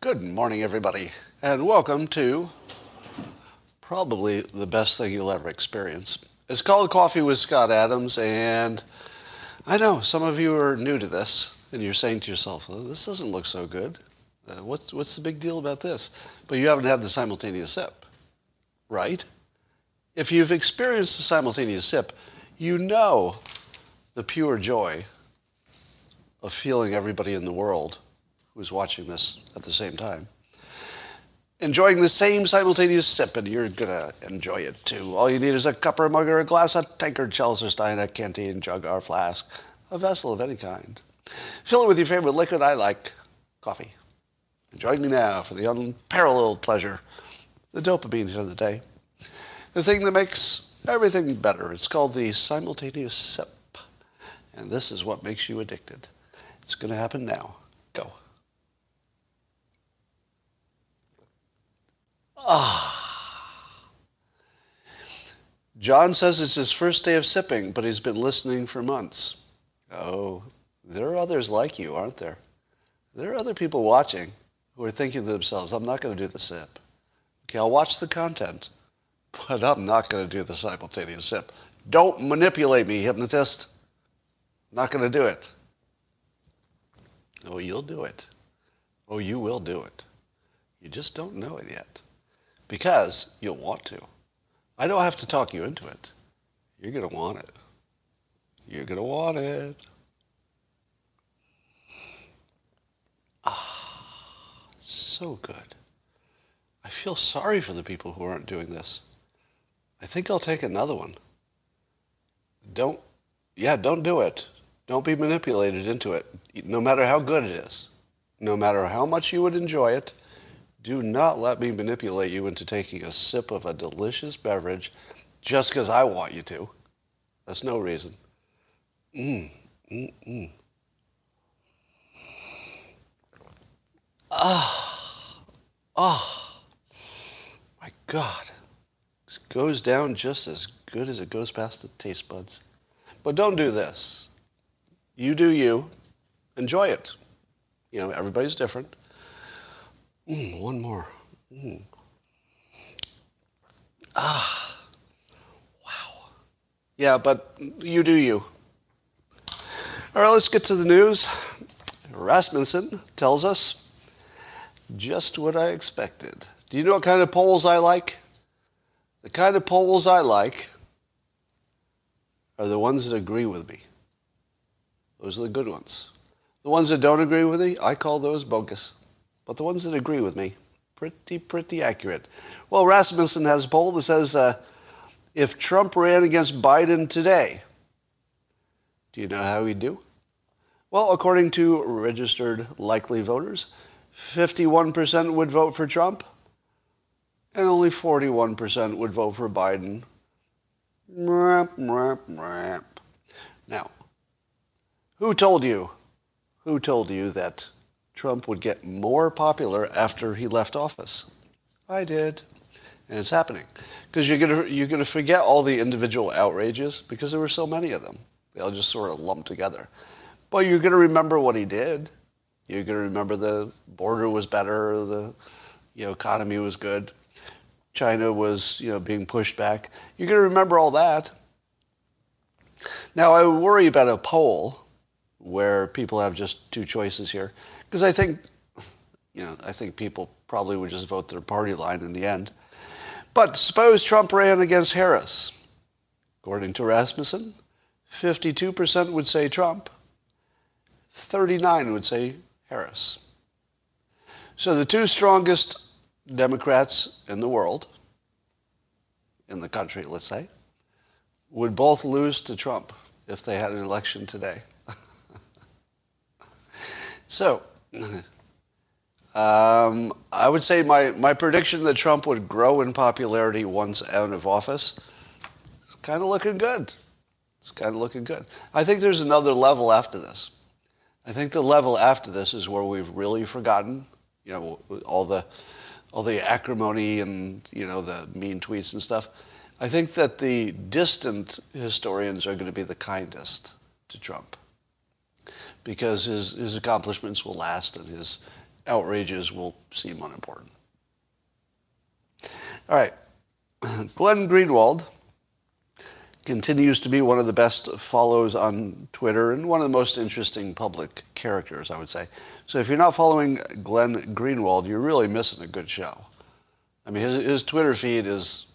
Good morning, everybody, and welcome to probably the best thing you'll ever experience. It's called Coffee with Scott Adams, and I know some of you are new to this, and you're saying to yourself, oh, "This doesn't look so good. Uh, what's what's the big deal about this?" But you haven't had the simultaneous sip, right? If you've experienced the simultaneous sip, you know the pure joy of feeling everybody in the world who's watching this at the same time enjoying the same simultaneous sip, and you're gonna enjoy it too. All you need is a cup or a mug or a glass, a tankard, chalice or stein, a canteen, jug or flask, a vessel of any kind. Fill it with your favorite liquid. I like coffee. Join me now for the unparalleled pleasure, the dopamine of the day, the thing that makes everything better. It's called the simultaneous sip, and this is what makes you addicted. It's going to happen now. Go. Ah. John says it's his first day of sipping, but he's been listening for months. Oh, there are others like you, aren't there? There are other people watching who are thinking to themselves, I'm not going to do the sip. Okay, I'll watch the content, but I'm not going to do the simultaneous sip. Don't manipulate me, hypnotist. Not going to do it. Oh, you'll do it. Oh, you will do it. You just don't know it yet because you'll want to. I don't have to talk you into it. You're going to want it. You're going to want it. Ah, so good. I feel sorry for the people who aren't doing this. I think I'll take another one. Don't, yeah, don't do it. Don't be manipulated into it, no matter how good it is. No matter how much you would enjoy it, do not let me manipulate you into taking a sip of a delicious beverage just because I want you to. That's no reason. Mmm, mmm, mmm. Ah, ah, my God. This goes down just as good as it goes past the taste buds. But don't do this. You do you. Enjoy it. You know, everybody's different. Mm, one more. Mm. Ah. Wow. Yeah, but you do you. All right, let's get to the news. Rasmussen tells us just what I expected. Do you know what kind of polls I like? The kind of polls I like are the ones that agree with me. Those are the good ones. The ones that don't agree with me, I call those bogus. But the ones that agree with me, pretty, pretty accurate. Well, Rasmussen has a poll that says uh, if Trump ran against Biden today, do you know how he'd do? Well, according to registered likely voters, 51% would vote for Trump and only 41% would vote for Biden. Who told you? Who told you that Trump would get more popular after he left office? I did. And it's happening. Because you're going you're gonna forget all the individual outrages because there were so many of them. They all just sort of lumped together. But you're going to remember what he did. You're going to remember the border was better, the you know, economy was good, China was you know, being pushed back. You're going to remember all that. Now, I worry about a poll where people have just two choices here. Because I think, you know, I think people probably would just vote their party line in the end. But suppose Trump ran against Harris. According to Rasmussen, 52% would say Trump, 39 would say Harris. So the two strongest Democrats in the world, in the country, let's say, would both lose to Trump if they had an election today. So, um, I would say my, my prediction that Trump would grow in popularity once out of office is kind of looking good. It's kind of looking good. I think there's another level after this. I think the level after this is where we've really forgotten, you know, all the all the acrimony and you know the mean tweets and stuff. I think that the distant historians are going to be the kindest to Trump because his, his accomplishments will last and his outrages will seem unimportant. All right. Glenn Greenwald continues to be one of the best follows on Twitter and one of the most interesting public characters, I would say. So if you're not following Glenn Greenwald, you're really missing a good show. I mean, his, his Twitter feed is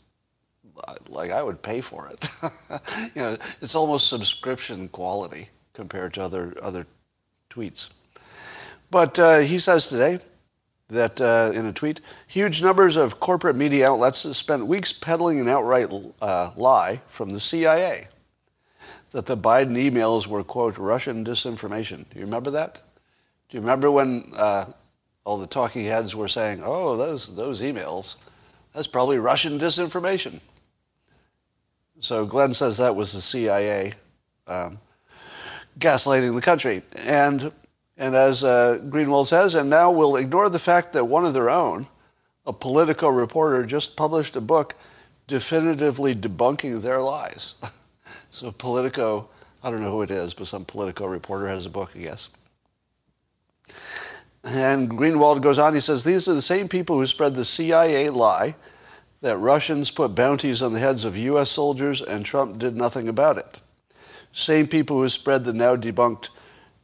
like I would pay for it. you know, it's almost subscription quality compared to other other tweets. But uh, he says today that uh, in a tweet, huge numbers of corporate media outlets spent weeks peddling an outright uh, lie from the CIA that the Biden emails were quote Russian disinformation. Do you remember that? Do you remember when uh, all the talking heads were saying, "Oh, those those emails, that's probably Russian disinformation." So Glenn says that was the CIA um, gaslighting the country. And, and as uh, Greenwald says, and now we'll ignore the fact that one of their own, a Politico reporter, just published a book definitively debunking their lies. so Politico, I don't know who it is, but some Politico reporter has a book, I guess. And Greenwald goes on, he says, these are the same people who spread the CIA lie that Russians put bounties on the heads of U.S. soldiers and Trump did nothing about it. Same people who spread the now debunked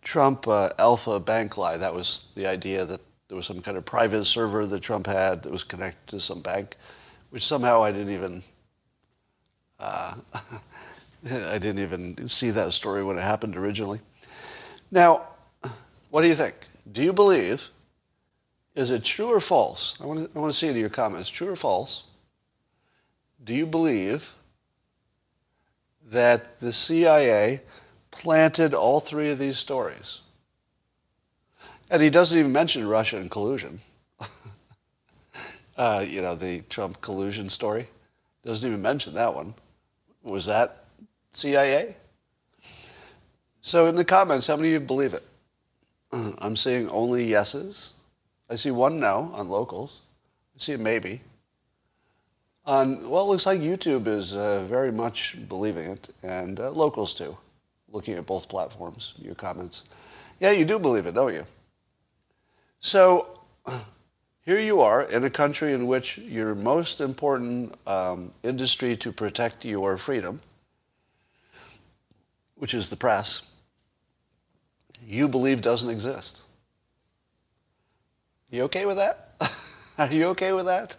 Trump uh, Alfa Bank lie. That was the idea that there was some kind of private server that Trump had that was connected to some bank, which somehow I didn't even. Uh, I didn't even see that story when it happened originally. Now, what do you think? Do you believe? Is it true or false? I want to, I want to see it in your comments. True or false? do you believe that the CIA planted all three of these stories? And he doesn't even mention Russia and collusion. uh, you know, the Trump collusion story. Doesn't even mention that one. Was that CIA? So in the comments, how many of you believe it? I'm seeing only yeses. I see one no on locals. I see a maybe. On, well, it looks like YouTube is uh, very much believing it, and uh, locals too, looking at both platforms, your comments. Yeah, you do believe it, don't you? So here you are in a country in which your most important um, industry to protect your freedom, which is the press, you believe doesn't exist. You okay with that? Are you okay with that?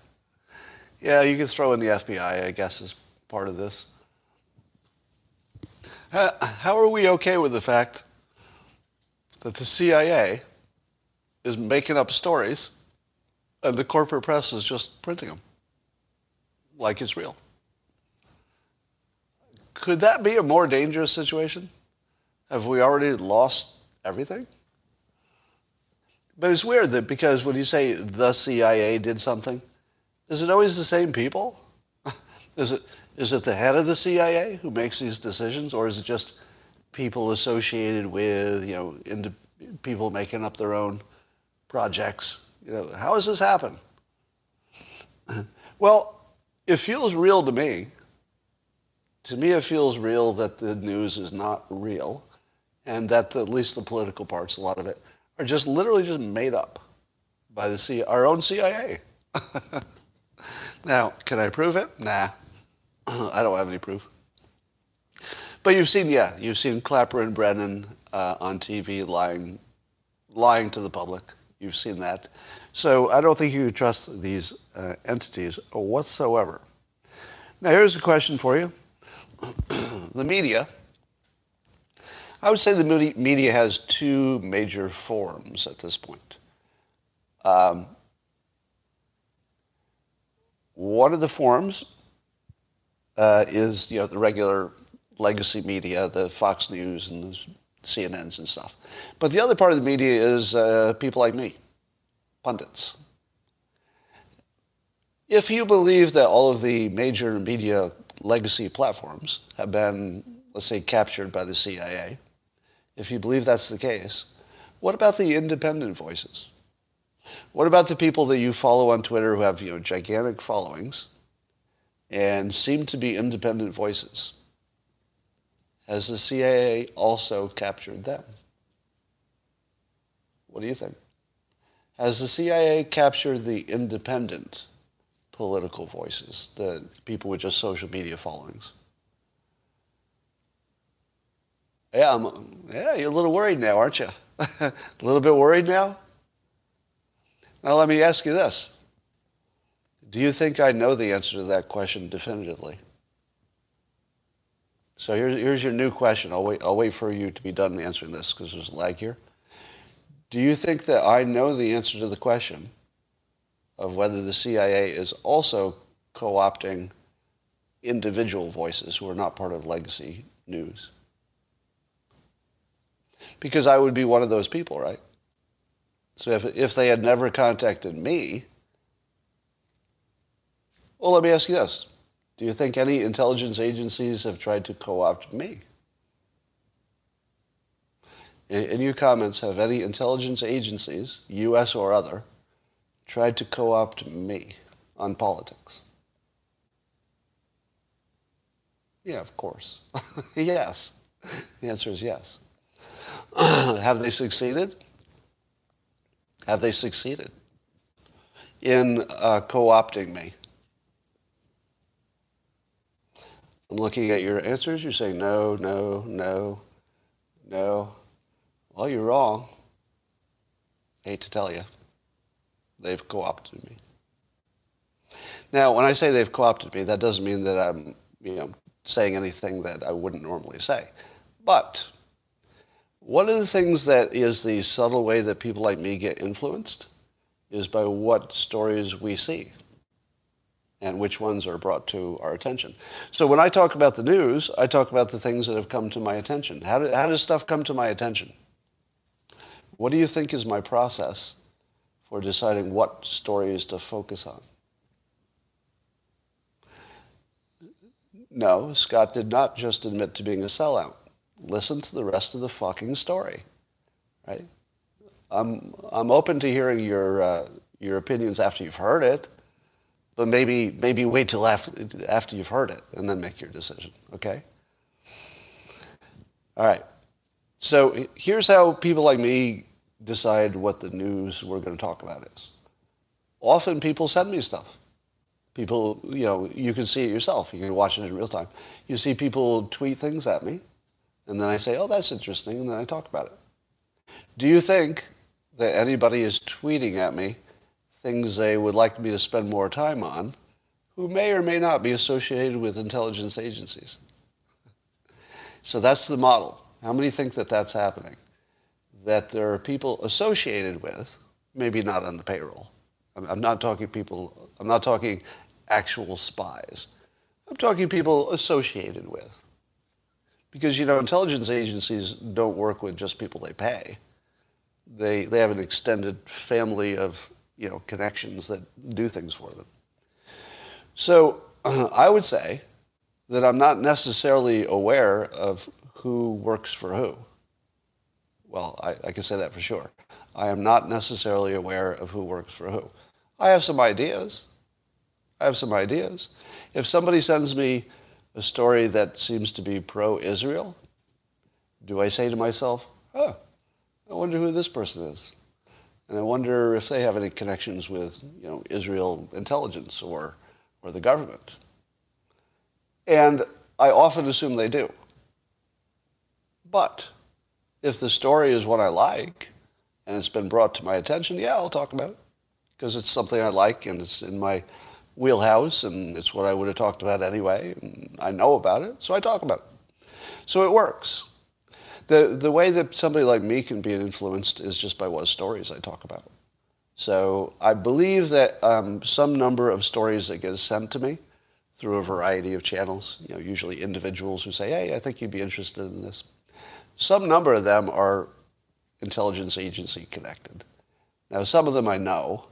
Yeah, you can throw in the FBI, I guess, as part of this. How are we okay with the fact that the CIA is making up stories and the corporate press is just printing them like it's real? Could that be a more dangerous situation? Have we already lost everything? But it's weird that because when you say the CIA did something, is it always the same people? is it is it the head of the CIA who makes these decisions, or is it just people associated with you know into people making up their own projects? You know, how does this happen? well, it feels real to me. To me, it feels real that the news is not real, and that the, at least the political parts, a lot of it, are just literally just made up by the C- our own CIA. Now, can I prove it? Nah. I don't have any proof. But you've seen, yeah, you've seen Clapper and Brennan uh, on TV lying, lying to the public. You've seen that. So I don't think you can trust these uh, entities whatsoever. Now, here's a question for you. the media, I would say the media has two major forms at this point. Um, one of the forms uh, is you know the regular legacy media, the Fox News and the CNNs and stuff. But the other part of the media is uh, people like me, pundits. If you believe that all of the major media legacy platforms have been, let's say, captured by the CIA, if you believe that's the case, what about the independent voices? What about the people that you follow on Twitter who have you know gigantic followings and seem to be independent voices? Has the CIA also captured them? What do you think? Has the CIA captured the independent political voices, the people with just social media followings? Yeah, I'm, yeah, you're a little worried now, aren't you? a little bit worried now? Now let me ask you this. Do you think I know the answer to that question definitively? So here's, here's your new question. I'll wait, I'll wait for you to be done answering this because there's a lag here. Do you think that I know the answer to the question of whether the CIA is also co-opting individual voices who are not part of legacy news? Because I would be one of those people, right? So if, if they had never contacted me, well, let me ask you this. Do you think any intelligence agencies have tried to co-opt me? In, in your comments, have any intelligence agencies, U.S. or other, tried to co-opt me on politics? Yeah, of course. yes. The answer is yes. have they succeeded? Have they succeeded in uh, co-opting me? I'm looking at your answers. You're saying no, no, no, no. Well, you're wrong. I hate to tell you. They've co-opted me. Now, when I say they've co-opted me, that doesn't mean that I'm, you know, saying anything that I wouldn't normally say. But one of the things that is the subtle way that people like me get influenced is by what stories we see and which ones are brought to our attention. So when I talk about the news, I talk about the things that have come to my attention. How, do, how does stuff come to my attention? What do you think is my process for deciding what stories to focus on? No, Scott did not just admit to being a sellout. Listen to the rest of the fucking story, right? I'm, I'm open to hearing your, uh, your opinions after you've heard it but maybe maybe wait till after, after you've heard it and then make your decision okay? All right. So here's how people like me decide what the news we're going to talk about is. Often people send me stuff. People you know you can see it yourself. You can watch it in real time. You see people tweet things at me and then i say oh that's interesting and then i talk about it do you think that anybody is tweeting at me things they would like me to spend more time on who may or may not be associated with intelligence agencies. So that's the model. How many think that that's happening? That there are people associated with, maybe not on the payroll. I'm not talking people, I'm not talking actual spies. I'm talking people associated with. Because, you know, intelligence agencies don't work with just people they pay. They, they have an extended family of you know, connections that do things for them. So uh, I would say that I'm not necessarily aware of who works for who. Well, I, I can say that for sure. I am not necessarily aware of who works for who. I have some ideas. I have some ideas. If somebody sends me a story that seems to be pro-Israel, do I say to myself, oh, I wonder who this person is? And I wonder if they have any connections with, you know, Israel intelligence or, or the government. And I often assume they do. But if the story is one I like and it's been brought to my attention, yeah, I'll talk about it because it's something I like and it's in my wheelhouse and it's what I would have talked about anyway. And I know about it, so I talk about it. So it works the the way that somebody like me can be influenced is just by what stories I talk about. So I believe that um, some number of stories that get sent to me through a variety of channels, you know, usually individuals who say, "Hey, I think you'd be interested in this." Some number of them are intelligence agency connected. Now, some of them I know,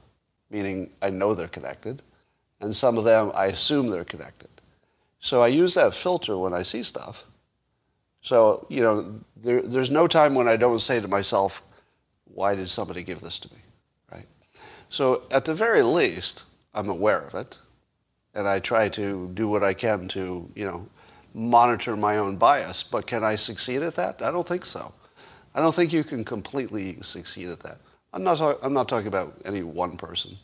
meaning I know they're connected, and some of them I assume they're connected. So I use that filter when I see stuff so, you know, there, there's no time when I don't say to myself, why did somebody give this to me, right? So at the very least, I'm aware of it, and I try to do what I can to, you know, monitor my own bias. But can I succeed at that? I don't think so. I don't think you can completely succeed at that. I'm not, I'm not talking about any one person.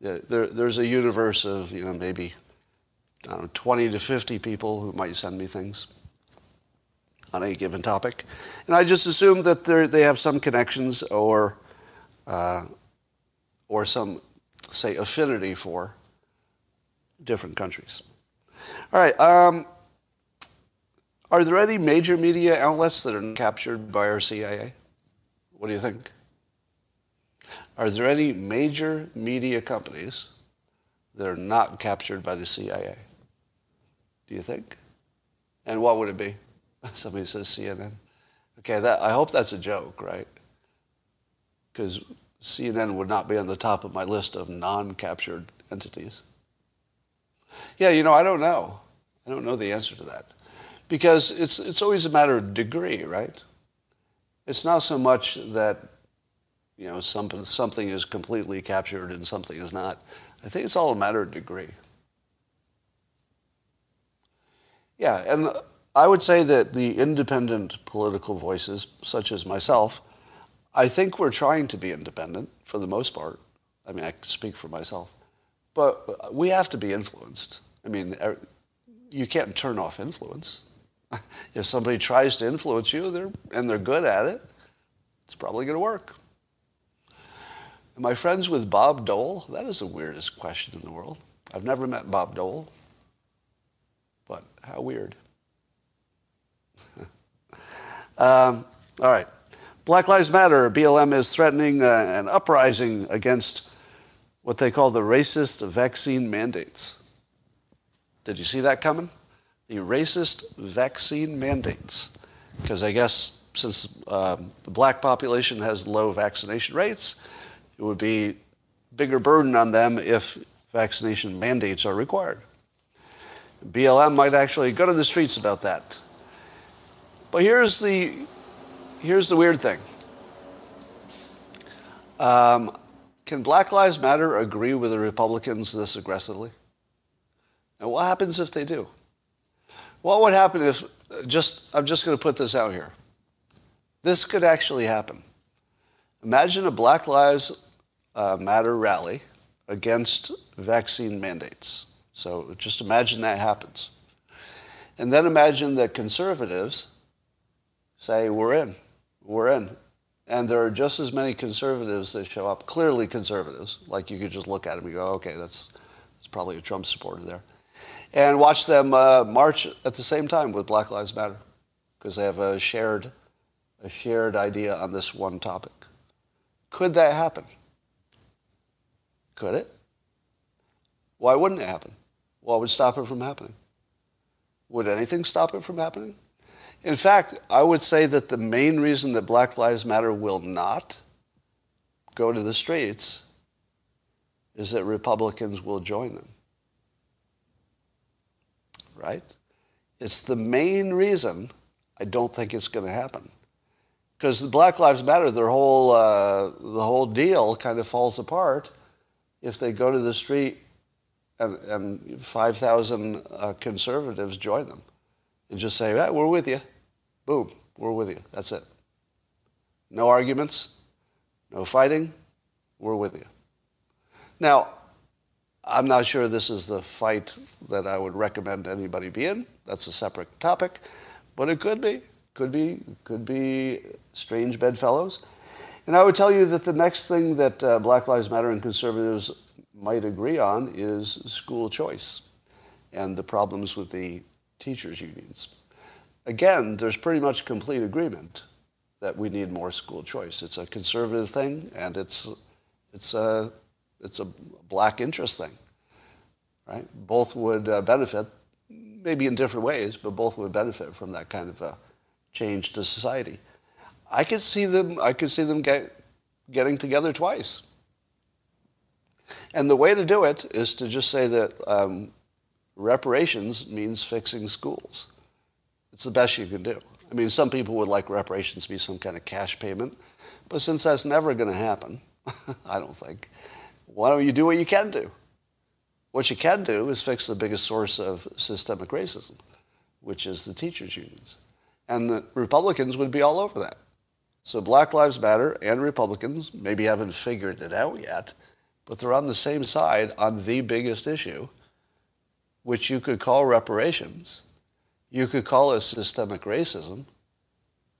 There, there's a universe of, you know, maybe, I don't know, 20 to 50 people who might send me things on a given topic. And I just assume that they have some connections or, uh, or some, say, affinity for different countries. All right. Um, are there any major media outlets that are captured by our CIA? What do you think? Are there any major media companies that are not captured by the CIA? Do you think? And what would it be? Somebody says CNN. Okay, that, I hope that's a joke, right? Because CNN would not be on the top of my list of non-captured entities. Yeah, you know, I don't know. I don't know the answer to that. Because it's, it's always a matter of degree, right? It's not so much that, you know, something, something is completely captured and something is not. I think it's all a matter of degree. Yeah, and I would say that the independent political voices, such as myself, I think we're trying to be independent for the most part. I mean, I speak for myself. But we have to be influenced. I mean, er, you can't turn off influence. if somebody tries to influence you they're, and they're good at it, it's probably going to work. Am I friends with Bob Dole? That is the weirdest question in the world. I've never met Bob Dole, but how weird. um, all right. Black Lives Matter, BLM is threatening uh, an uprising against what they call the racist vaccine mandates. Did you see that coming? the racist vaccine mandates. Because I guess since um, the black population has low vaccination rates, it would be bigger burden on them if vaccination mandates are required. BLM might actually go to the streets about that. But here's the, here's the weird thing. Um, can Black Lives Matter agree with the Republicans this aggressively? And what happens if they do? What would happen if, just, I'm just going to put this out here. This could actually happen. Imagine a Black Lives uh, Matter rally against vaccine mandates. So just imagine that happens. And then imagine that conservatives say, we're in, we're in. And there are just as many conservatives that show up, clearly conservatives, like you could just look at them and go, okay, that's, that's probably a Trump supporter there and watch them uh, march at the same time with Black Lives Matter because they have a shared, a shared idea on this one topic. Could that happen? Could it? Why wouldn't it happen? What would stop it from happening? Would anything stop it from happening? In fact, I would say that the main reason that Black Lives Matter will not go to the streets is that Republicans will join them right? It's the main reason I don't think it's going to happen. Because Black Lives Matter, their whole, uh, the whole deal kind of falls apart if they go to the street and, and 5,000 uh, conservatives join them and just say, we're with you. Boom, we're with you. That's it. No arguments, no fighting, we're with you. Now, I'm not sure this is the fight that I would recommend anybody be in. That's a separate topic, but it could be, could be, could be strange bedfellows. And I would tell you that the next thing that uh, Black Lives Matter and conservatives might agree on is school choice and the problems with the teachers' unions. Again, there's pretty much complete agreement that we need more school choice. It's a conservative thing, and it's it's a it's a black interest thing, right? Both would uh, benefit, maybe in different ways, but both would benefit from that kind of a change to society. I could see them. I could see them get, getting together twice. And the way to do it is to just say that um, reparations means fixing schools. It's the best you can do. I mean, some people would like reparations to be some kind of cash payment, but since that's never going to happen, I don't think, why don't you do what you can do? What you can do is fix the biggest source of systemic racism, which is the teachers' unions. And the Republicans would be all over that. So Black Lives Matter and Republicans maybe haven't figured it out yet, but they're on the same side on the biggest issue, which you could call reparations. You could call it systemic racism.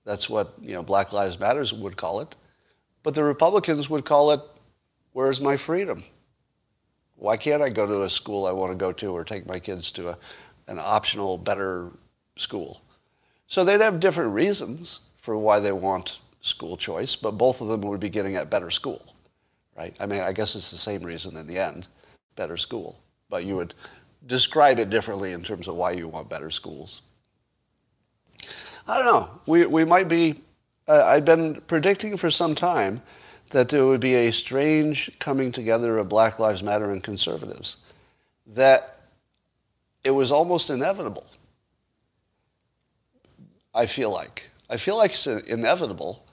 That's what you know Black Lives Matters would call it. But the Republicans would call it, where's my freedom? Why can't I go to a school I want to go to or take my kids to a, an optional, better school? So they'd have different reasons for why they want school choice, but both of them would be getting at better school, right? I mean, I guess it's the same reason in the end, better school. But you would describe it differently in terms of why you want better schools. I don't know. We, we might be, uh, I've been predicting for some time that there would be a strange coming together of Black Lives Matter and conservatives, that it was almost inevitable. I feel like. I feel like it's inevitable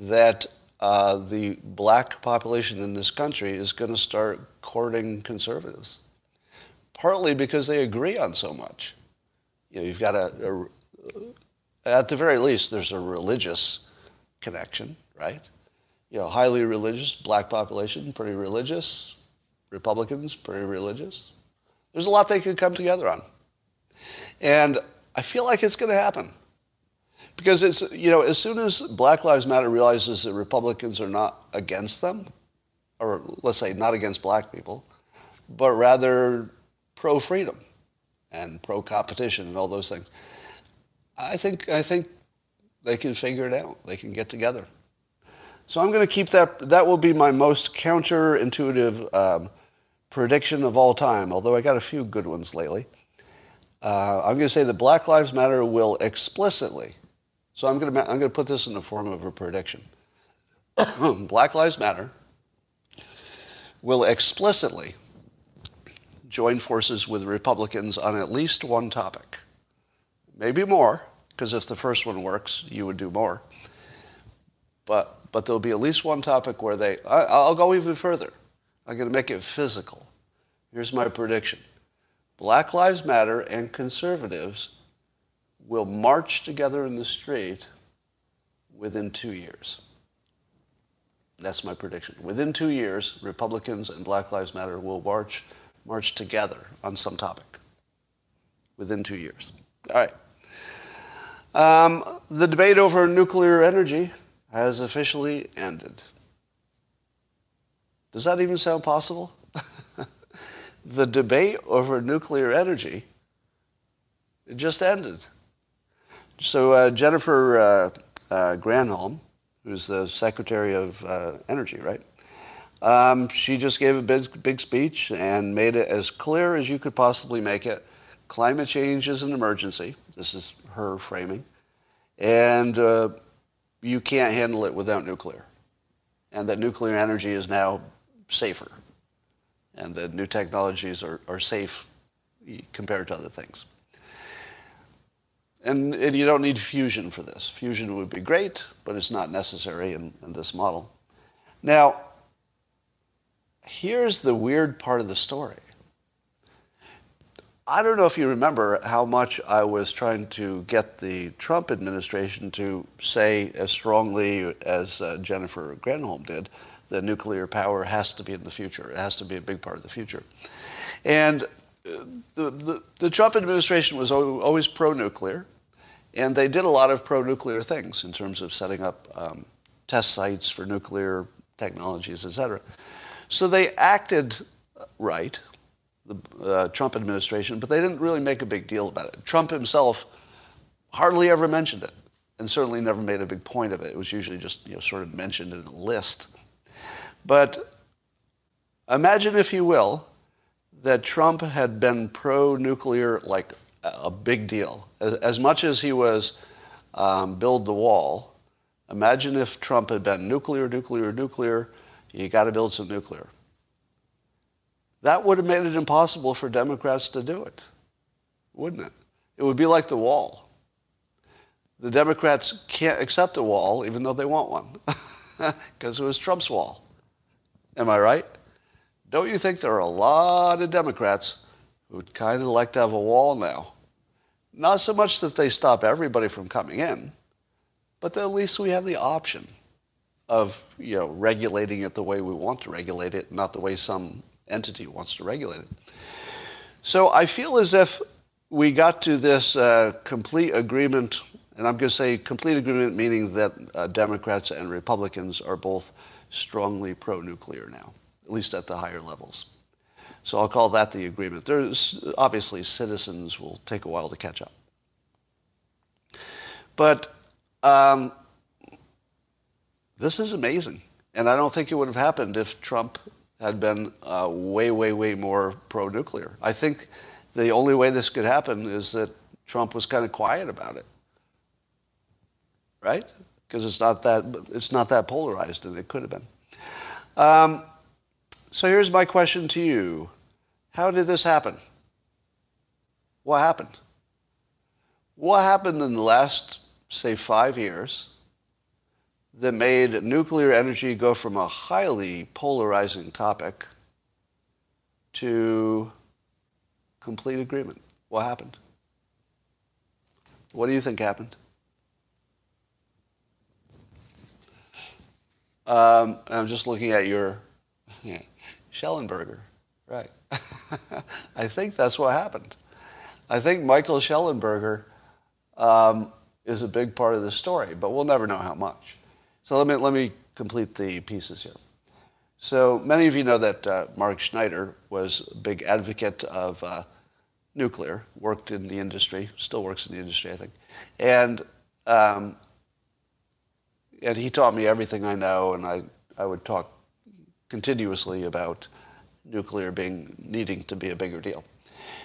that uh, the black population in this country is going to start courting conservatives, partly because they agree on so much. You know, you've got a, a at the very least, there's a religious connection, right? You know, highly religious, black population, pretty religious. Republicans, pretty religious. There's a lot they could come together on. And I feel like it's going to happen. Because it's, you know, as soon as Black Lives Matter realizes that Republicans are not against them, or let's say not against black people, but rather pro freedom and pro competition and all those things, I think, I think they can figure it out. They can get together. So I'm going to keep that. That will be my most counterintuitive um, prediction of all time, although I got a few good ones lately. Uh, I'm going to say that Black Lives Matter will explicitly, so I'm going to, I'm going to put this in the form of a prediction. Black Lives Matter will explicitly join forces with Republicans on at least one topic maybe more, because if the first one works, you would do more. But, but there'll be at least one topic where they, I, I'll go even further. I'm going to make it physical. Here's my prediction. Black Lives Matter and conservatives will march together in the street within two years. That's my prediction. Within two years, Republicans and Black Lives Matter will march, march together on some topic. Within two years. All right. Um, the debate over nuclear energy has officially ended. Does that even sound possible? the debate over nuclear energy it just ended. So uh, Jennifer uh, uh, Granholm, who's the Secretary of uh, Energy, right? Um, she just gave a big, big speech and made it as clear as you could possibly make it. Climate change is an emergency. This is her framing. And uh, you can't handle it without nuclear. And that nuclear energy is now safer. And that new technologies are, are safe compared to other things. And, and you don't need fusion for this. Fusion would be great, but it's not necessary in, in this model. Now, here's the weird part of the story. I don't know if you remember how much I was trying to get the Trump administration to say as strongly as uh, Jennifer Granholm did that nuclear power has to be in the future. It has to be a big part of the future. And uh, the, the, the Trump administration was always pro nuclear, and they did a lot of pro nuclear things in terms of setting up um, test sites for nuclear technologies, et cetera. So they acted right the uh, Trump administration, but they didn't really make a big deal about it. Trump himself hardly ever mentioned it, and certainly never made a big point of it. It was usually just you know, sort of mentioned in a list. But imagine, if you will, that Trump had been pro-nuclear like a big deal. As, as much as he was um, build the wall, imagine if Trump had been nuclear, nuclear, nuclear, you got to build some nuclear. That would have made it impossible for Democrats to do it, wouldn't it? It would be like the wall. The Democrats can't accept a wall even though they want one because it was Trump's wall. Am I right? Don't you think there are a lot of Democrats who would kind of like to have a wall now? Not so much that they stop everybody from coming in, but then at least we have the option of you know regulating it the way we want to regulate it, not the way some entity wants to regulate it. So I feel as if we got to this uh, complete agreement, and I'm going to say complete agreement meaning that uh, Democrats and Republicans are both strongly pro-nuclear now, at least at the higher levels. So I'll call that the agreement. There's obviously citizens will take a while to catch up. But um, this is amazing. And I don't think it would have happened if Trump had been uh, way, way, way more pro nuclear. I think the only way this could happen is that Trump was kind of quiet about it. Right? Because it's not that it's not that polarized, and it could have been. Um, so here's my question to you: How did this happen? What happened? What happened in the last, say, five years that made nuclear energy go from a highly polarizing topic to complete agreement. What happened? What do you think happened? Um, I'm just looking at your yeah, Shellenberger, right? I think that's what happened. I think Michael Shellenberger um, is a big part of the story, but we'll never know how much. So let me, let me complete the pieces here. So many of you know that uh, Mark Schneider was a big advocate of uh, nuclear, worked in the industry, still works in the industry, I think. And, um, and he taught me everything I know, and I, I would talk continuously about nuclear being needing to be a bigger deal.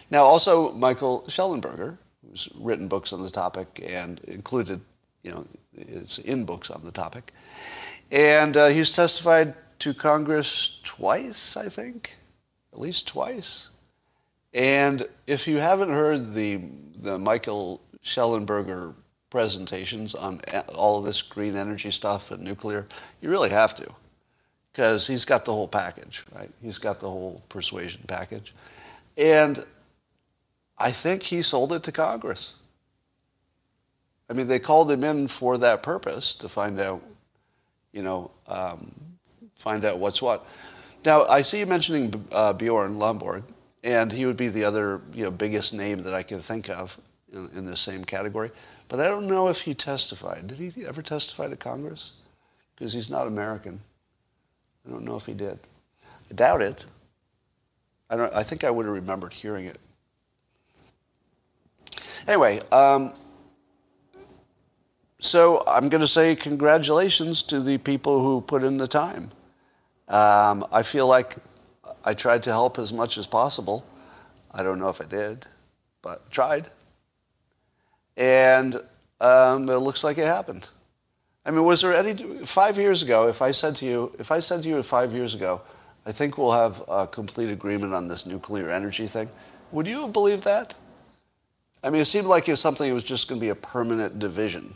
Now, also Michael Shellenberger, who's written books on the topic and included you know, it's in books on the topic. And uh, he's testified to Congress twice, I think, at least twice. And if you haven't heard the, the Michael Shellenberger presentations on all of this green energy stuff and nuclear, you really have to. Because he's got the whole package, right? He's got the whole persuasion package. And I think he sold it to Congress. I mean, they called him in for that purpose to find out, you know, um, find out what's what. Now, I see you mentioning uh, Bjorn Lomborg, and he would be the other, you know, biggest name that I can think of in, in the same category. But I don't know if he testified. Did he ever testify to Congress? Because he's not American. I don't know if he did. I doubt it. I, don't, I think I would have remembered hearing it. Anyway, um, so I'm going to say congratulations to the people who put in the time. Um, I feel like I tried to help as much as possible. I don't know if I did, but tried. And um, it looks like it happened. I mean, was there any five years ago? If I said to you, if I said to you five years ago, I think we'll have a complete agreement on this nuclear energy thing, would you have believed that? I mean, it seemed like it was something that was just going to be a permanent division.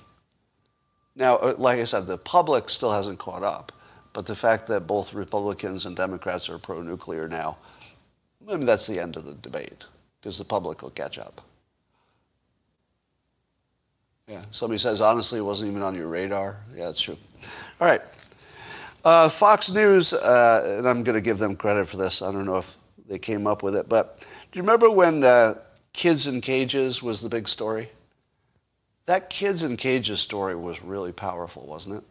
Now, uh, like I said, the public still hasn't caught up, but the fact that both Republicans and Democrats are pro-nuclear now, I mean, that's the end of the debate because the public will catch up. Yeah, somebody says, honestly, it wasn't even on your radar. Yeah, that's true. All right. Uh, Fox News, uh, and I'm going to give them credit for this. I don't know if they came up with it, but do you remember when uh, Kids in Cages was the big story? that kids in cages story was really powerful, wasn't it?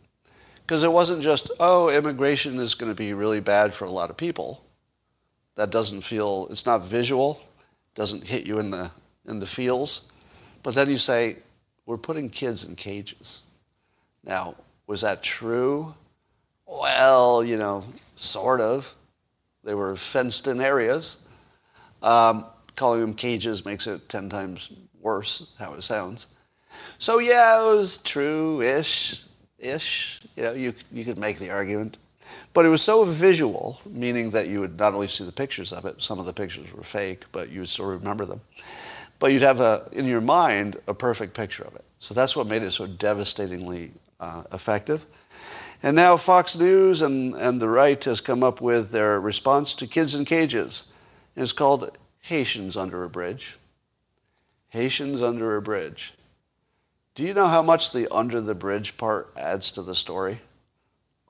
Because it wasn't just, oh, immigration is going to be really bad for a lot of people. That doesn't feel, it's not visual, doesn't hit you in the, in the feels. But then you say, we're putting kids in cages. Now, was that true? Well, you know, sort of. They were fenced in areas. Um, calling them cages makes it 10 times worse, how it sounds. So yeah, it was true-ish, ish. You know, you you could make the argument, but it was so visual, meaning that you would not only see the pictures of it. Some of the pictures were fake, but you would still remember them. But you'd have a in your mind a perfect picture of it. So that's what made it so devastatingly uh, effective. And now Fox News and, and the right has come up with their response to kids in cages. It's called Haitians Under a Bridge. Haitians Under a Bridge. Do you know how much the under the bridge part adds to the story?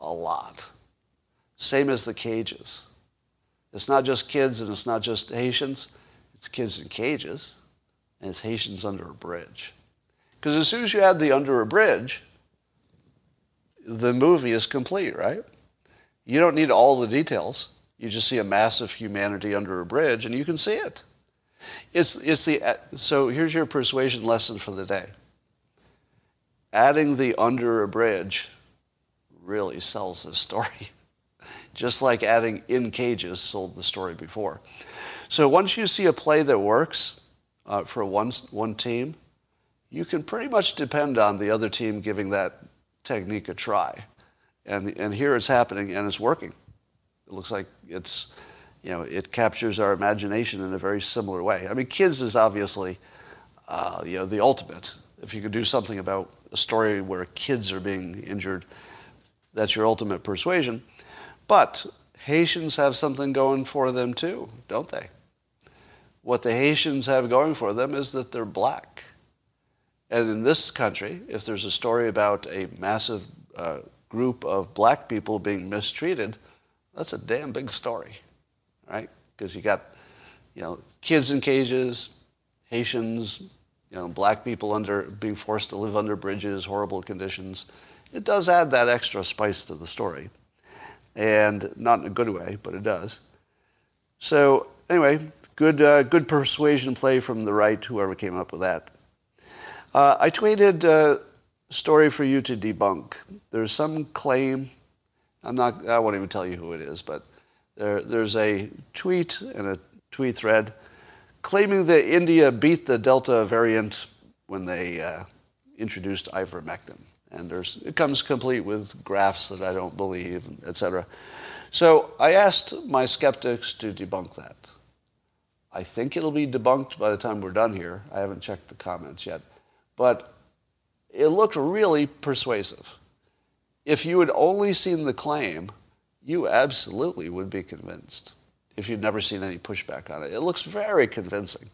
A lot. Same as the cages. It's not just kids and it's not just Haitians. It's kids in cages and it's Haitians under a bridge. Because as soon as you add the under a bridge, the movie is complete, right? You don't need all the details. You just see a massive humanity under a bridge and you can see it. It's, it's the, uh, so here's your persuasion lesson for the day. Adding the under a bridge really sells this story. Just like adding in cages sold the story before. So once you see a play that works uh, for one, one team, you can pretty much depend on the other team giving that technique a try. And, and here it's happening and it's working. It looks like it's, you know, it captures our imagination in a very similar way. I mean, kids is obviously, uh, you know, the ultimate. If you could do something about a story where kids are being injured, that's your ultimate persuasion. But Haitians have something going for them too, don't they? What the Haitians have going for them is that they're black. And in this country, if there's a story about a massive uh, group of black people being mistreated, that's a damn big story right? Because you got, you know, kids in cages, Haitians, you know, black people under being forced to live under bridges, horrible conditions. It does add that extra spice to the story, and not in a good way, but it does. So anyway, good uh, good persuasion play from the right, whoever came up with that. Uh, I tweeted a story for you to debunk. There's some claim. I'm not. I won't even tell you who it is, but there, there's a tweet and a tweet thread claiming that India beat the Delta variant when they uh, introduced ivermectin. And there's, it comes complete with graphs that I don't believe, etc. So I asked my skeptics to debunk that. I think it'll be debunked by the time we're done here. I haven't checked the comments yet. But it looked really persuasive. If you had only seen the claim, you absolutely would be convinced if you'd never seen any pushback on it. It looks very convincing.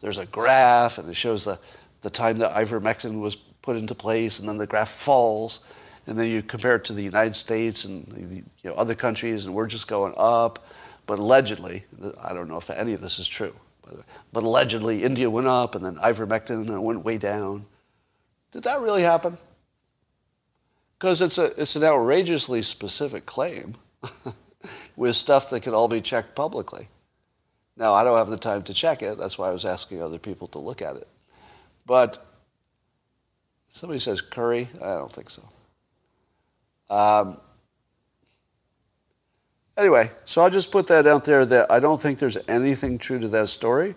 There's a graph, and it shows the, the time that ivermectin was put into place, and then the graph falls, and then you compare it to the United States and you know, other countries, and we're just going up. But allegedly, I don't know if any of this is true, but allegedly India went up, and then ivermectin went way down. Did that really happen? Because it's, it's an outrageously specific claim. with stuff that can all be checked publicly. Now, I don't have the time to check it. That's why I was asking other people to look at it. But somebody says curry. I don't think so. Um, anyway, so I'll just put that out there that I don't think there's anything true to that story,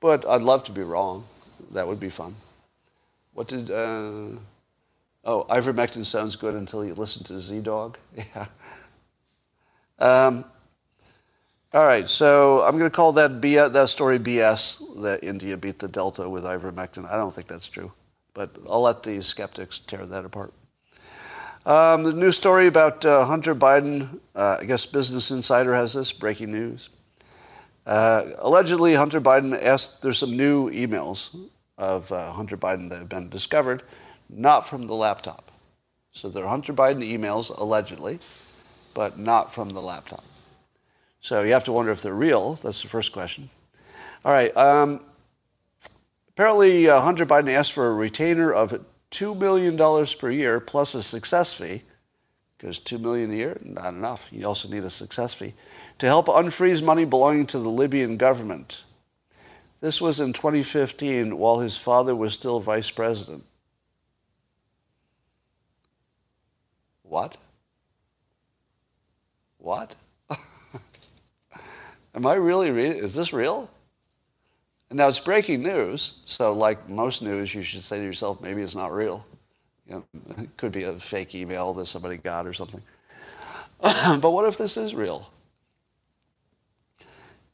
but I'd love to be wrong. That would be fun. What did, uh, oh, ivermectin sounds good until you listen to ZDogg. Yeah. Um, all right, so I'm going to call that BS, that story BS that India beat the Delta with ivermectin. I don't think that's true, but I'll let the skeptics tear that apart. Um, the news story about uh, Hunter Biden, uh, I guess Business Insider has this breaking news. Uh, allegedly, Hunter Biden asked, there's some new emails of uh, Hunter Biden that have been discovered, not from the laptop. So they're Hunter Biden emails, allegedly but not from the laptop. So you have to wonder if they're real. That's the first question. All right. Um, apparently, uh, Hunter Biden asked for a retainer of $2 million per year plus a success fee, because $2 million a year, not enough. You also need a success fee, to help unfreeze money belonging to the Libyan government. This was in 2015 while his father was still vice president. What? What? Am I really reading? Is this real? Now it's breaking news, so like most news, you should say to yourself, maybe it's not real. You know, it could be a fake email that somebody got or something. but what if this is real?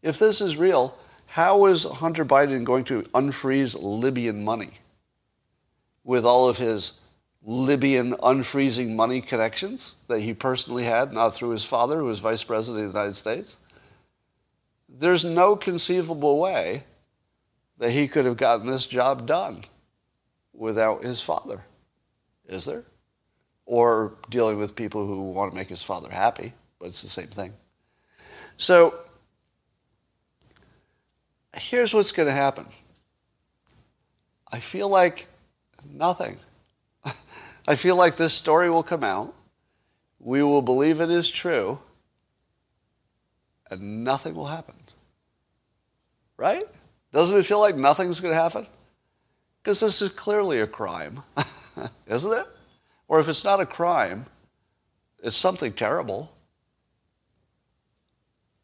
If this is real, how is Hunter Biden going to unfreeze Libyan money with all of his Libyan unfreezing money connections that he personally had, not through his father, who was vice president of the United States. There's no conceivable way that he could have gotten this job done without his father, is there? Or dealing with people who want to make his father happy, but it's the same thing. So here's what's going to happen. I feel like nothing. I feel like this story will come out. We will believe it is true. And nothing will happen. Right? Doesn't it feel like nothing's going to happen? Because this is clearly a crime, isn't it? Or if it's not a crime, it's something terrible.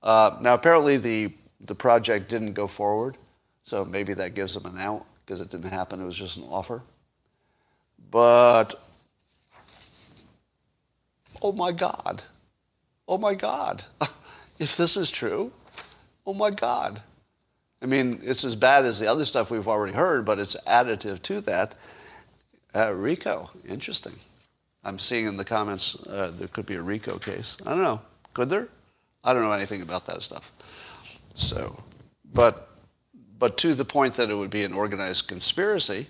Uh, now, apparently, the, the project didn't go forward, so maybe that gives them an out because it didn't happen. It was just an offer. But, oh my God. Oh my God. if this is true, oh my God. I mean, it's as bad as the other stuff we've already heard, but it's additive to that. Uh, RICO, interesting. I'm seeing in the comments uh, there could be a RICO case. I don't know. Could there? I don't know anything about that stuff. So, but, but to the point that it would be an organized conspiracy,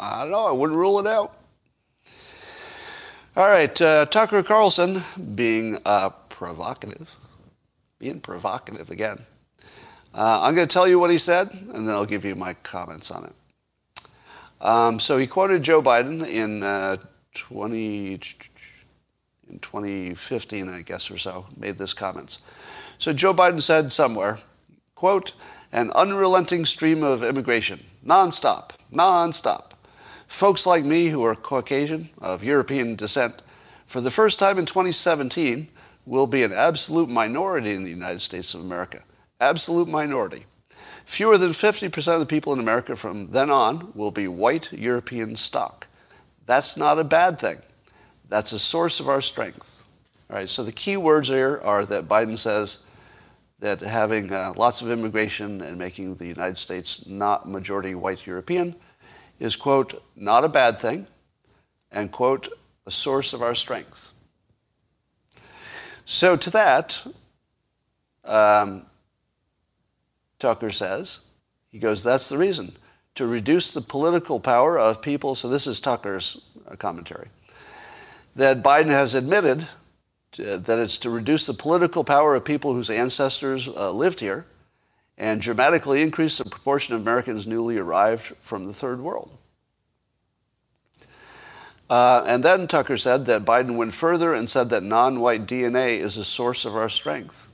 I don't know. I wouldn't rule it out. All right, uh, Tucker Carlson being uh, provocative, being provocative again. Uh, I'm going to tell you what he said, and then I'll give you my comments on it. Um, so he quoted Joe Biden in uh, 20, in 2015, I guess, or so, made this comments. So Joe Biden said somewhere, quote, an unrelenting stream of immigration, nonstop, nonstop. Folks like me who are Caucasian, of European descent, for the first time in 2017, will be an absolute minority in the United States of America absolute minority. Fewer than 50% of the people in America from then on will be white European stock. That's not a bad thing. That's a source of our strength. All right, so the key words here are that Biden says that having uh, lots of immigration and making the United States not majority white European is, quote, not a bad thing, and, quote, a source of our strength. So to that, um, Tucker says. He goes, that's the reason. To reduce the political power of people, so this is Tucker's uh, commentary, that Biden has admitted to, that it's to reduce the political power of people whose ancestors uh, lived here and dramatically increase the proportion of Americans newly arrived from the third world. Uh, and then Tucker said that Biden went further and said that non white DNA is a source of our strength.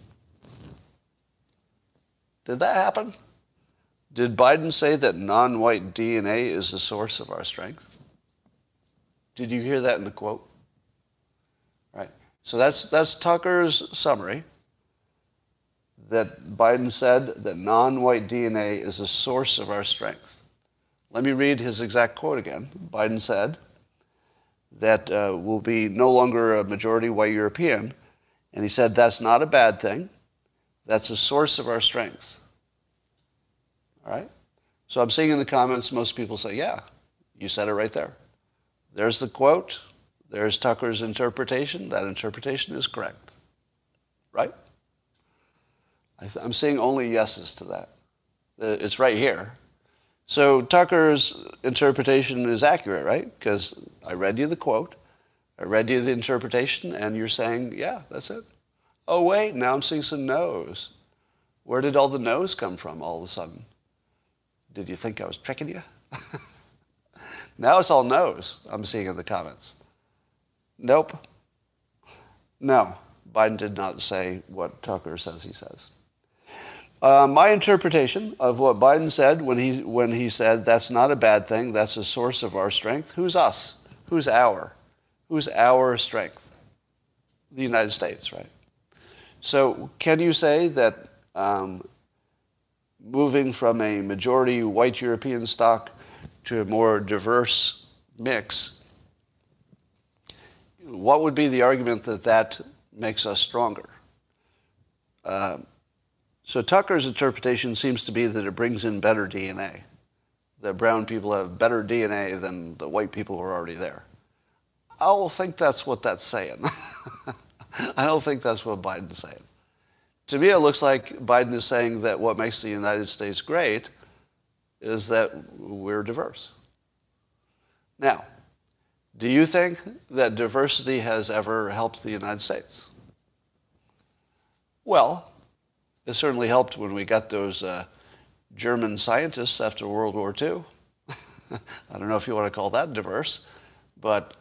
Did that happen? Did Biden say that non white DNA is the source of our strength? Did you hear that in the quote? Right. So that's, that's Tucker's summary that Biden said that non white DNA is the source of our strength. Let me read his exact quote again. Biden said that uh, we'll be no longer a majority white European. And he said that's not a bad thing. That's the source of our strength. All right? So I'm seeing in the comments most people say, yeah, you said it right there. There's the quote. There's Tucker's interpretation. That interpretation is correct. Right? I'm seeing only yeses to that. Uh, it's right here. So Tucker's interpretation is accurate, right? Because I read you the quote, I read you the interpretation, and you're saying, yeah, that's it. Oh, wait, now I'm seeing some no's. Where did all the no's come from all of a sudden? Did you think I was tricking you? now it's all no's I'm seeing in the comments. Nope. No, Biden did not say what Tucker says he says. Uh, my interpretation of what Biden said when he, when he said that's not a bad thing, that's a source of our strength. Who's us? Who's our? Who's our strength? The United States, right? So, can you say that um, moving from a majority white European stock to a more diverse mix, what would be the argument that that makes us stronger? Uh, so Tucker's interpretation seems to be that it brings in better DNA, that brown people have better DNA than the white people who are already there. I don't think that's what that's saying. I don't think that's what Biden's saying. To me, it looks like Biden is saying that what makes the United States great is that we're diverse. Now, do you think that diversity has ever helped the United States? Well, it certainly helped when we got those uh, German scientists after World War II. I don't know if you want to call that diverse, but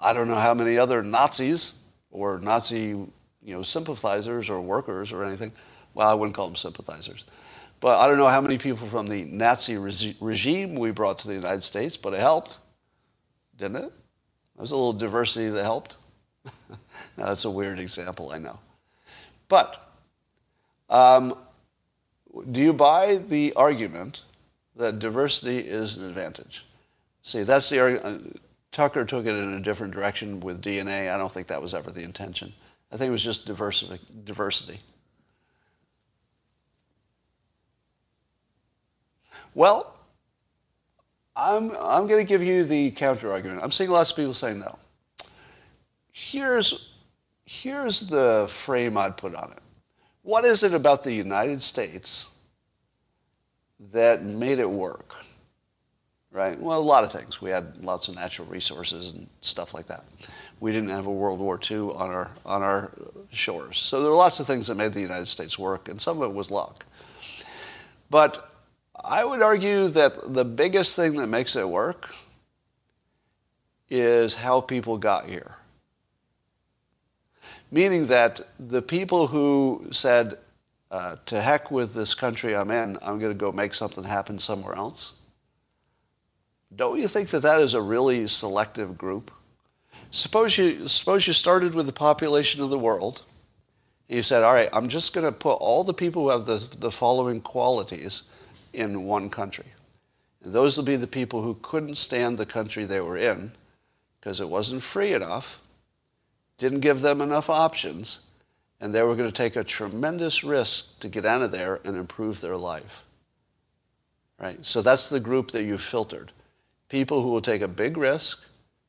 I don't know how many other Nazis or Nazi you know, sympathizers or workers or anything. Well, I wouldn't call them sympathizers. But I don't know how many people from the Nazi re- regime we brought to the United States, but it helped, didn't it? There was a little diversity that helped. now, that's a weird example, I know. But um, do you buy the argument that diversity is an advantage? See, that's the argument. Tucker took it in a different direction with DNA. I don't think that was ever the intention. I think it was just diversity. diversity. Well, I'm, I'm going to give you the counter argument. I'm seeing lots of people saying no. Here's, here's the frame I'd put on it. What is it about the United States that made it work? Right? Well, a lot of things. We had lots of natural resources and stuff like that. We didn't have a World War II on our, on our shores. So there were lots of things that made the United States work, and some of it was luck. But I would argue that the biggest thing that makes it work is how people got here. Meaning that the people who said, uh, to heck with this country I'm in, I'm going to go make something happen somewhere else. Don't you think that that is a really selective group? Suppose you, suppose you started with the population of the world. And you said, all right, I'm just going to put all the people who have the, the following qualities in one country. And those will be the people who couldn't stand the country they were in because it wasn't free enough didn't give them enough options, and they were going to take a tremendous risk to get out of there and improve their life. Right? So that's the group that you filtered. People who will take a big risk,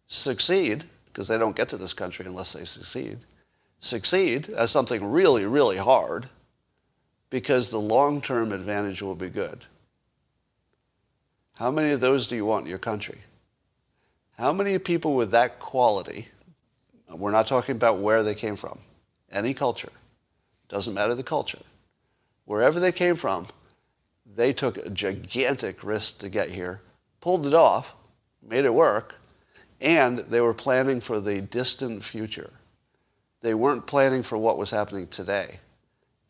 succeed, because they don't get to this country unless they succeed, succeed as something really, really hard, because the long-term advantage will be good. How many of those do you want in your country? How many people with that quality we're not talking about where they came from. Any culture. Doesn't matter the culture. Wherever they came from, they took a gigantic risk to get here, pulled it off, made it work, and they were planning for the distant future. They weren't planning for what was happening today.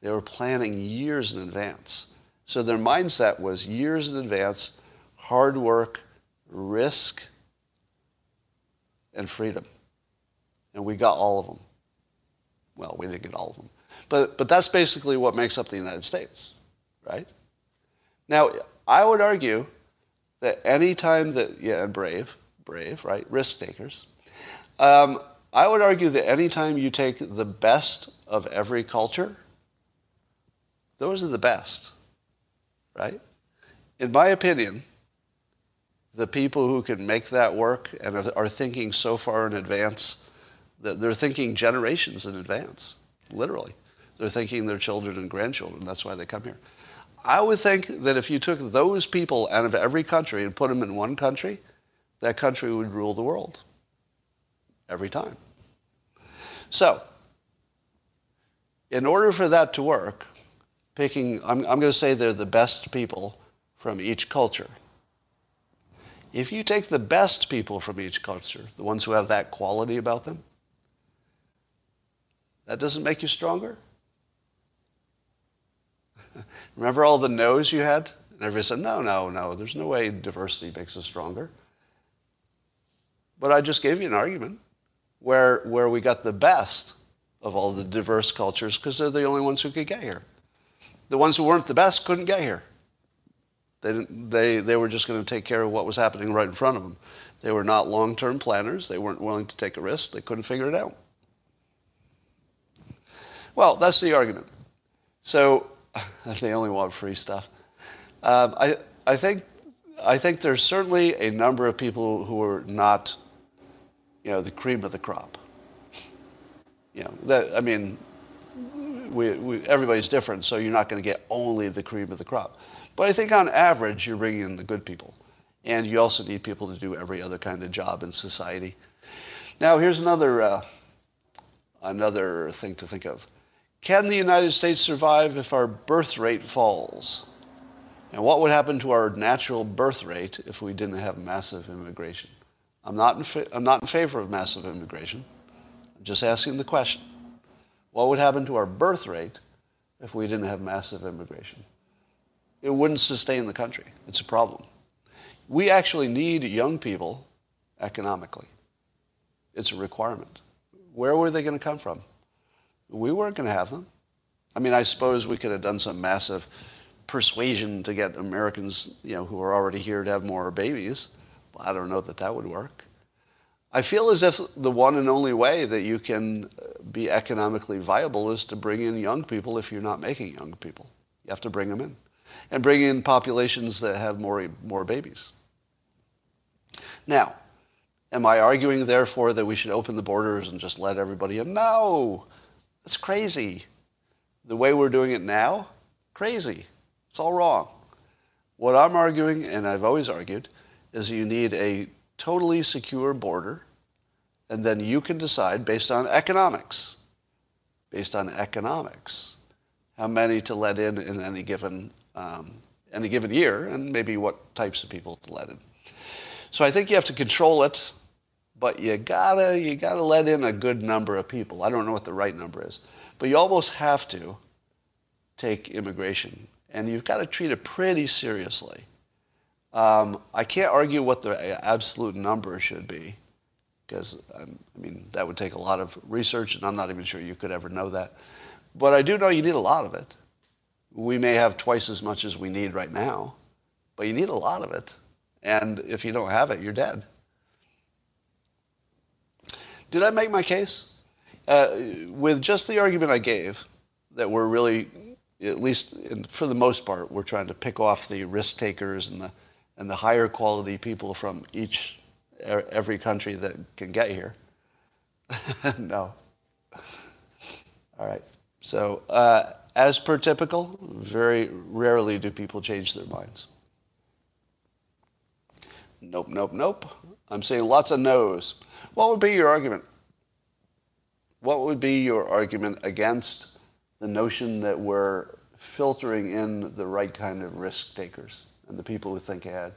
They were planning years in advance. So their mindset was years in advance, hard work, risk, and freedom and we got all of them. Well, we didn't get all of them. But, but that's basically what makes up the United States, right? Now, I would argue that any time that, yeah, and brave, brave, right, risk takers. Um, I would argue that any time you take the best of every culture, those are the best, right? In my opinion, the people who can make that work and are thinking so far in advance that they're thinking generations in advance, literally. They're thinking their children and grandchildren. That's why they come here. I would think that if you took those people out of every country and put them in one country, that country would rule the world every time. So, in order for that to work, picking, I'm, I'm going to say they're the best people from each culture. If you take the best people from each culture, the ones who have that quality about them, that doesn't make you stronger? Remember all the no's you had? And everybody said, no, no, no, there's no way diversity makes us stronger. But I just gave you an argument where, where we got the best of all the diverse cultures because they're the only ones who could get here. The ones who weren't the best couldn't get here. They, they, they were just going to take care of what was happening right in front of them. They were not long-term planners. They weren't willing to take a risk. They couldn't figure it out. Well, that's the argument. So they only want free stuff. Um, I, I, think, I think there's certainly a number of people who are not, you know, the cream of the crop. You know, that, I mean, we, we, everybody's different, so you're not going to get only the cream of the crop. But I think on average, you're bringing in the good people. And you also need people to do every other kind of job in society. Now, here's another, uh, another thing to think of. Can the United States survive if our birth rate falls? And what would happen to our natural birth rate if we didn't have massive immigration? I'm not in, fa- I'm not in favor of massive immigration. I'm just asking the question. What would happen to our birth rate if we didn't have massive immigration? It wouldn't sustain the country. It's a problem. We actually need young people economically. It's a requirement. Where were they going to come from? We weren't going to have them. I mean, I suppose we could have done some massive persuasion to get Americans, you know, who are already here to have more babies. I don't know that that would work. I feel as if the one and only way that you can uh, be economically viable is to bring in young people if you're not making young people. You have to bring them in. And bring in populations that have more, more babies. Now, am I arguing, therefore, that we should open the borders and just let everybody in? No, that's crazy. The way we're doing it now, crazy. It's all wrong. What I'm arguing, and I've always argued, is you need a totally secure border, and then you can decide based on economics, based on economics, how many to let in in any given um, any given year, and maybe what types of people to let in. So I think you have to control it, but you gotta you gotta let in a good number of people. I don't know what the right number is, but you almost have to take immigration, and you've got to treat it pretty seriously. Um, I can't argue what the absolute number should be, because um, I mean that would take a lot of research, and I'm not even sure you could ever know that. But I do know you need a lot of it. We may have twice as much as we need right now, but you need a lot of it. And if you don't have it, you're dead. Did I make my case? Uh, with just the argument I gave, that we're really, at least in, for the most part, we're trying to pick off the risk takers and the, and the higher quality people from each, every country that can get here. no. All right. So, uh, as per typical, very rarely do people change their minds. Nope, nope, nope. I'm saying lots of no's. What would be your argument? What would be your argument against the notion that we're filtering in the right kind of risk takers and the people who think ahead?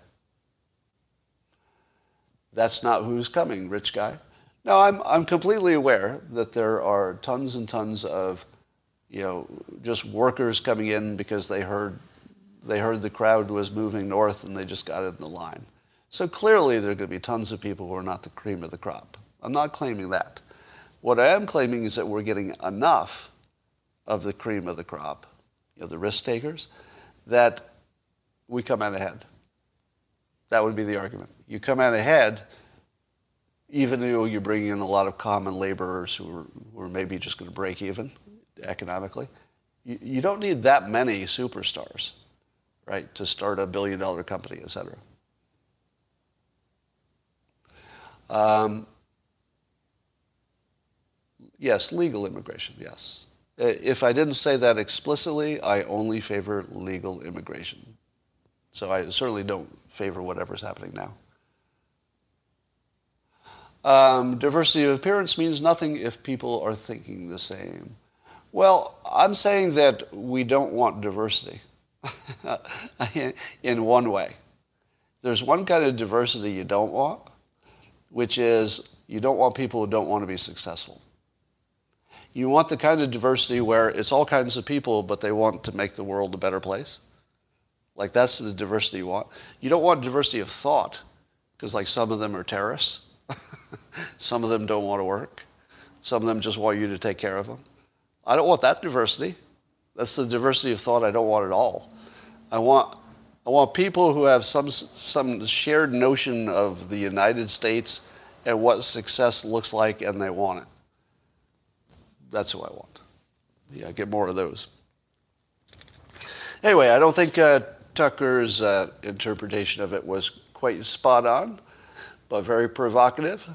That's not who's coming, rich guy. No, I'm, I'm completely aware that there are tons and tons of, you know, just workers coming in because they heard, they heard the crowd was moving north and they just got in the line. So clearly there are going to be tons of people who are not the cream of the crop. I'm not claiming that. What I am claiming is that we're getting enough of the cream of the crop, you know, the risk takers, that we come out ahead. That would be the argument. You come out ahead, even though you're bringing in a lot of common laborers who are, who are maybe just going to break even economically. You, you don't need that many superstars, right, to start a billion dollar company, et cetera. Um, yes, legal immigration, yes. If I didn't say that explicitly, I only favor legal immigration. So I certainly don't favor whatever's happening now. Um, diversity of appearance means nothing if people are thinking the same. Well, I'm saying that we don't want diversity in one way. There's one kind of diversity you don't want, which is you don't want people who don't want to be successful. You want the kind of diversity where it's all kinds of people, but they want to make the world a better place. Like that's the diversity you want. You don't want diversity of thought, because like some of them are terrorists. some of them don't want to work. Some of them just want you to take care of them. I don't want that diversity. That's the diversity of thought I don't want at all. I want I want people who have some, some shared notion of the United States and what success looks like, and they want it. That's who I want. Yeah, get more of those. Anyway, I don't think uh, Tucker's uh, interpretation of it was quite spot on, but very provocative,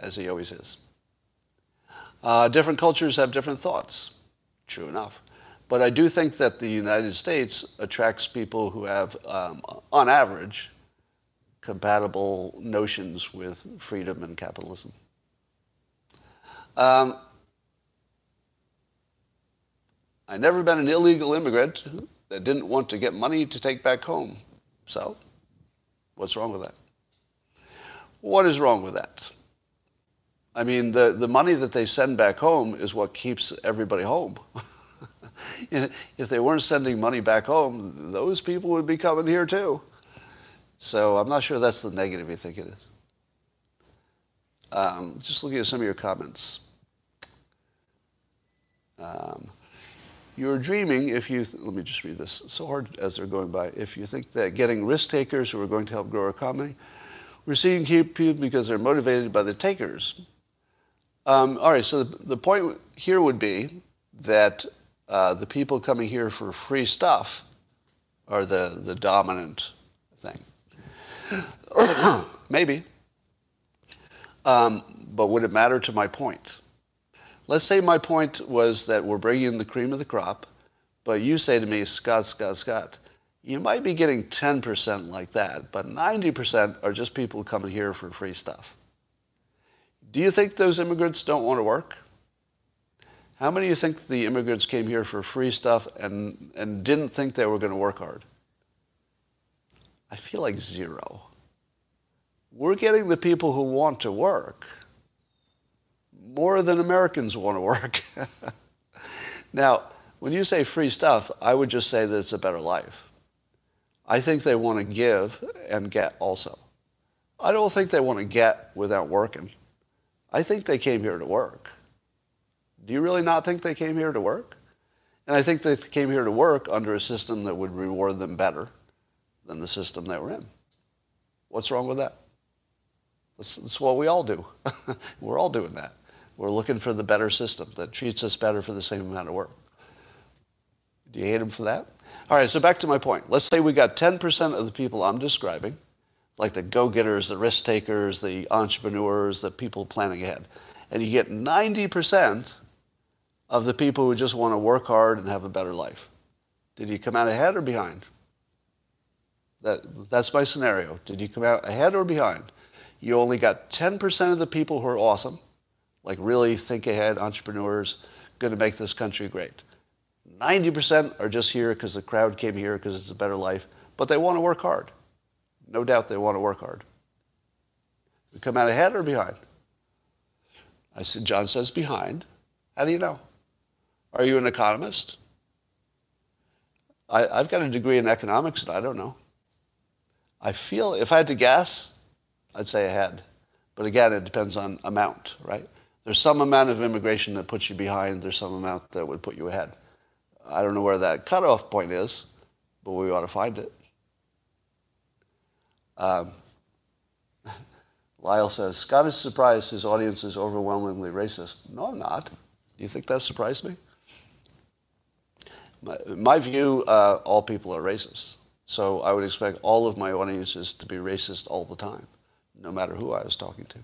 as he always is. Uh, different cultures have different thoughts. True enough. But I do think that the United States attracts people who have, um, on average, compatible notions with freedom and capitalism. Um, I never been an illegal immigrant that didn't want to get money to take back home. So, what's wrong with that? What is wrong with that? I mean, the, the money that they send back home is what keeps everybody home. if they weren't sending money back home, those people would be coming here too. So I'm not sure that's the negative you think it is. Um, just looking at some of your comments. Um, you're dreaming if you, th- let me just read this, so hard as they're going by. If you think that getting risk takers who are going to help grow our economy, we're seeing people because they're motivated by the takers. Um, all right, so the, the, point here would be that uh, the people coming here for free stuff are the, the dominant thing. Maybe. Um, but would it matter to my point? Let's say my point was that we're bringing the cream of the crop, but you say to me, Scott, Scott, Scott, you might be getting 10% like that, but 90% are just people coming here for free stuff. Do you think those immigrants don't want to work? How many of you think the immigrants came here for free stuff and, and didn't think they were going to work hard? I feel like zero. We're getting the people who want to work more than Americans want to work. now, when you say free stuff, I would just say that it's a better life. I think they want to give and get also. I don't think they want to get without working. I think they came here to work. Do you really not think they came here to work? And I think they came here to work under a system that would reward them better than the system they were in. What's wrong with that? That's, that's what we all do. we're all doing that. We're looking for the better system that treats us better for the same amount of work. Do you hate them for that? All right, so back to my point. Let's say we got 10% of the people I'm describing, like the go-getters, the risk takers, the entrepreneurs, the people planning ahead. And you get 90% of the people who just want to work hard and have a better life. Did you come out ahead or behind? That, that's my scenario. Did you come out ahead or behind? You only got 10% of the people who are awesome, like really think ahead entrepreneurs, going to make this country great. 90% are just here because the crowd came here because it's a better life, but they want to work hard. No doubt they want to work hard. We come out ahead or behind? I said, John says behind. How do you know? Are you an economist? I, have got a degree in economics and I don't know. I feel, if I had to guess, I'd say ahead. But again, it depends on amount, right? There's some amount of immigration that puts you behind. There's some amount that would put you ahead. I don't know where that cutoff point is, but we ought to find it. Um, Lyle says, Scott is surprised his audience is overwhelmingly racist. No, I'm not. Do you think that surprised me? My, my view, uh, all people are racist. So I would expect all of my audiences to be racist all the time, no matter who I was talking to.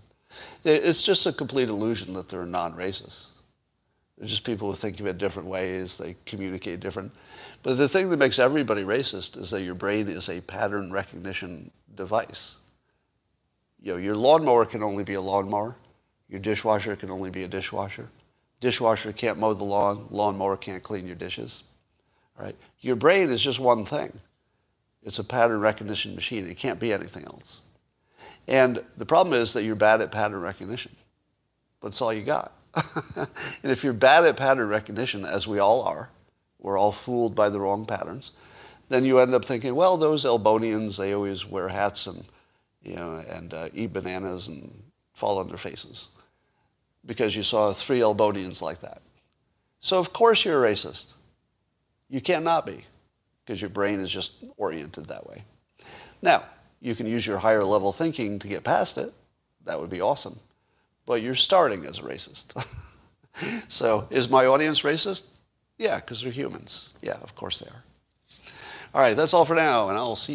It's just a complete illusion that they're non-racist. They're just people who think of it different ways. They communicate different. But the thing that makes everybody racist is that your brain is a pattern recognition device. You know, your lawnmower can only be a lawnmower. Your dishwasher can only be a dishwasher. Dishwasher can't mow the lawn. Lawnmower can't clean your dishes. Right? Your brain is just one thing. It's a pattern recognition machine. It can't be anything else. And the problem is that you're bad at pattern recognition. But it's all you got. and if you're bad at pattern recognition, as we all are, we're all fooled by the wrong patterns, then you end up thinking, well, those Elbonians, they always wear hats and, you know, and uh, eat bananas and fall on their faces because you saw three Elbonians like that. So of course you're a racist. You cannot be because your brain is just oriented that way. Now, you can use your higher level thinking to get past it. That would be awesome. But you're starting as a racist. so is my audience racist? Yeah, because they're humans. Yeah, of course they are. All right, that's all for now, and I'll see you.